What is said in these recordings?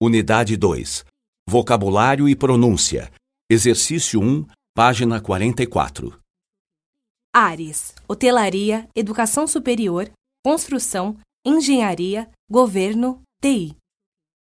Unidade 2. Vocabulário e pronúncia. Exercício 1, página 44. Áreas: hotelaria, educação superior, construção, engenharia, governo, TI.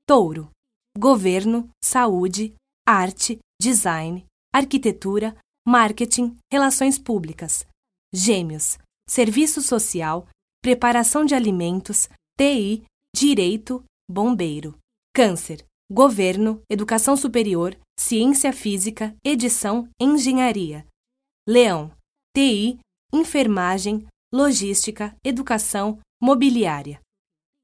Touro: governo, saúde, arte, design, arquitetura, marketing, relações públicas. Gêmeos: serviço social, preparação de alimentos, TI, direito, bombeiro. Câncer: governo, educação superior, ciência física, edição, engenharia. Leão: TI, enfermagem, logística, educação, mobiliária.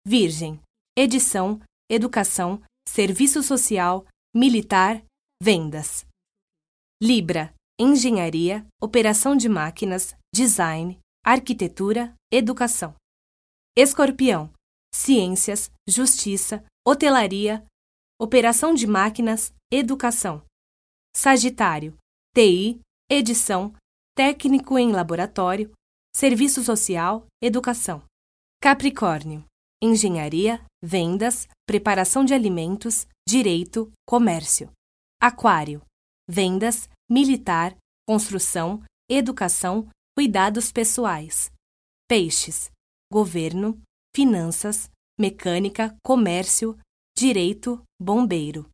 Virgem: edição, educação, serviço social, militar, vendas. Libra: engenharia, operação de máquinas, design, arquitetura, educação. Escorpião: ciências, justiça, hotelaria, operação de máquinas, educação. Sagitário: TI, edição, técnico em laboratório, serviço social, educação. Capricórnio: engenharia, vendas, preparação de alimentos, direito, comércio. Aquário: vendas, militar, construção, educação, cuidados pessoais. Peixes: governo, finanças, mecânica, comércio, direito, bombeiro.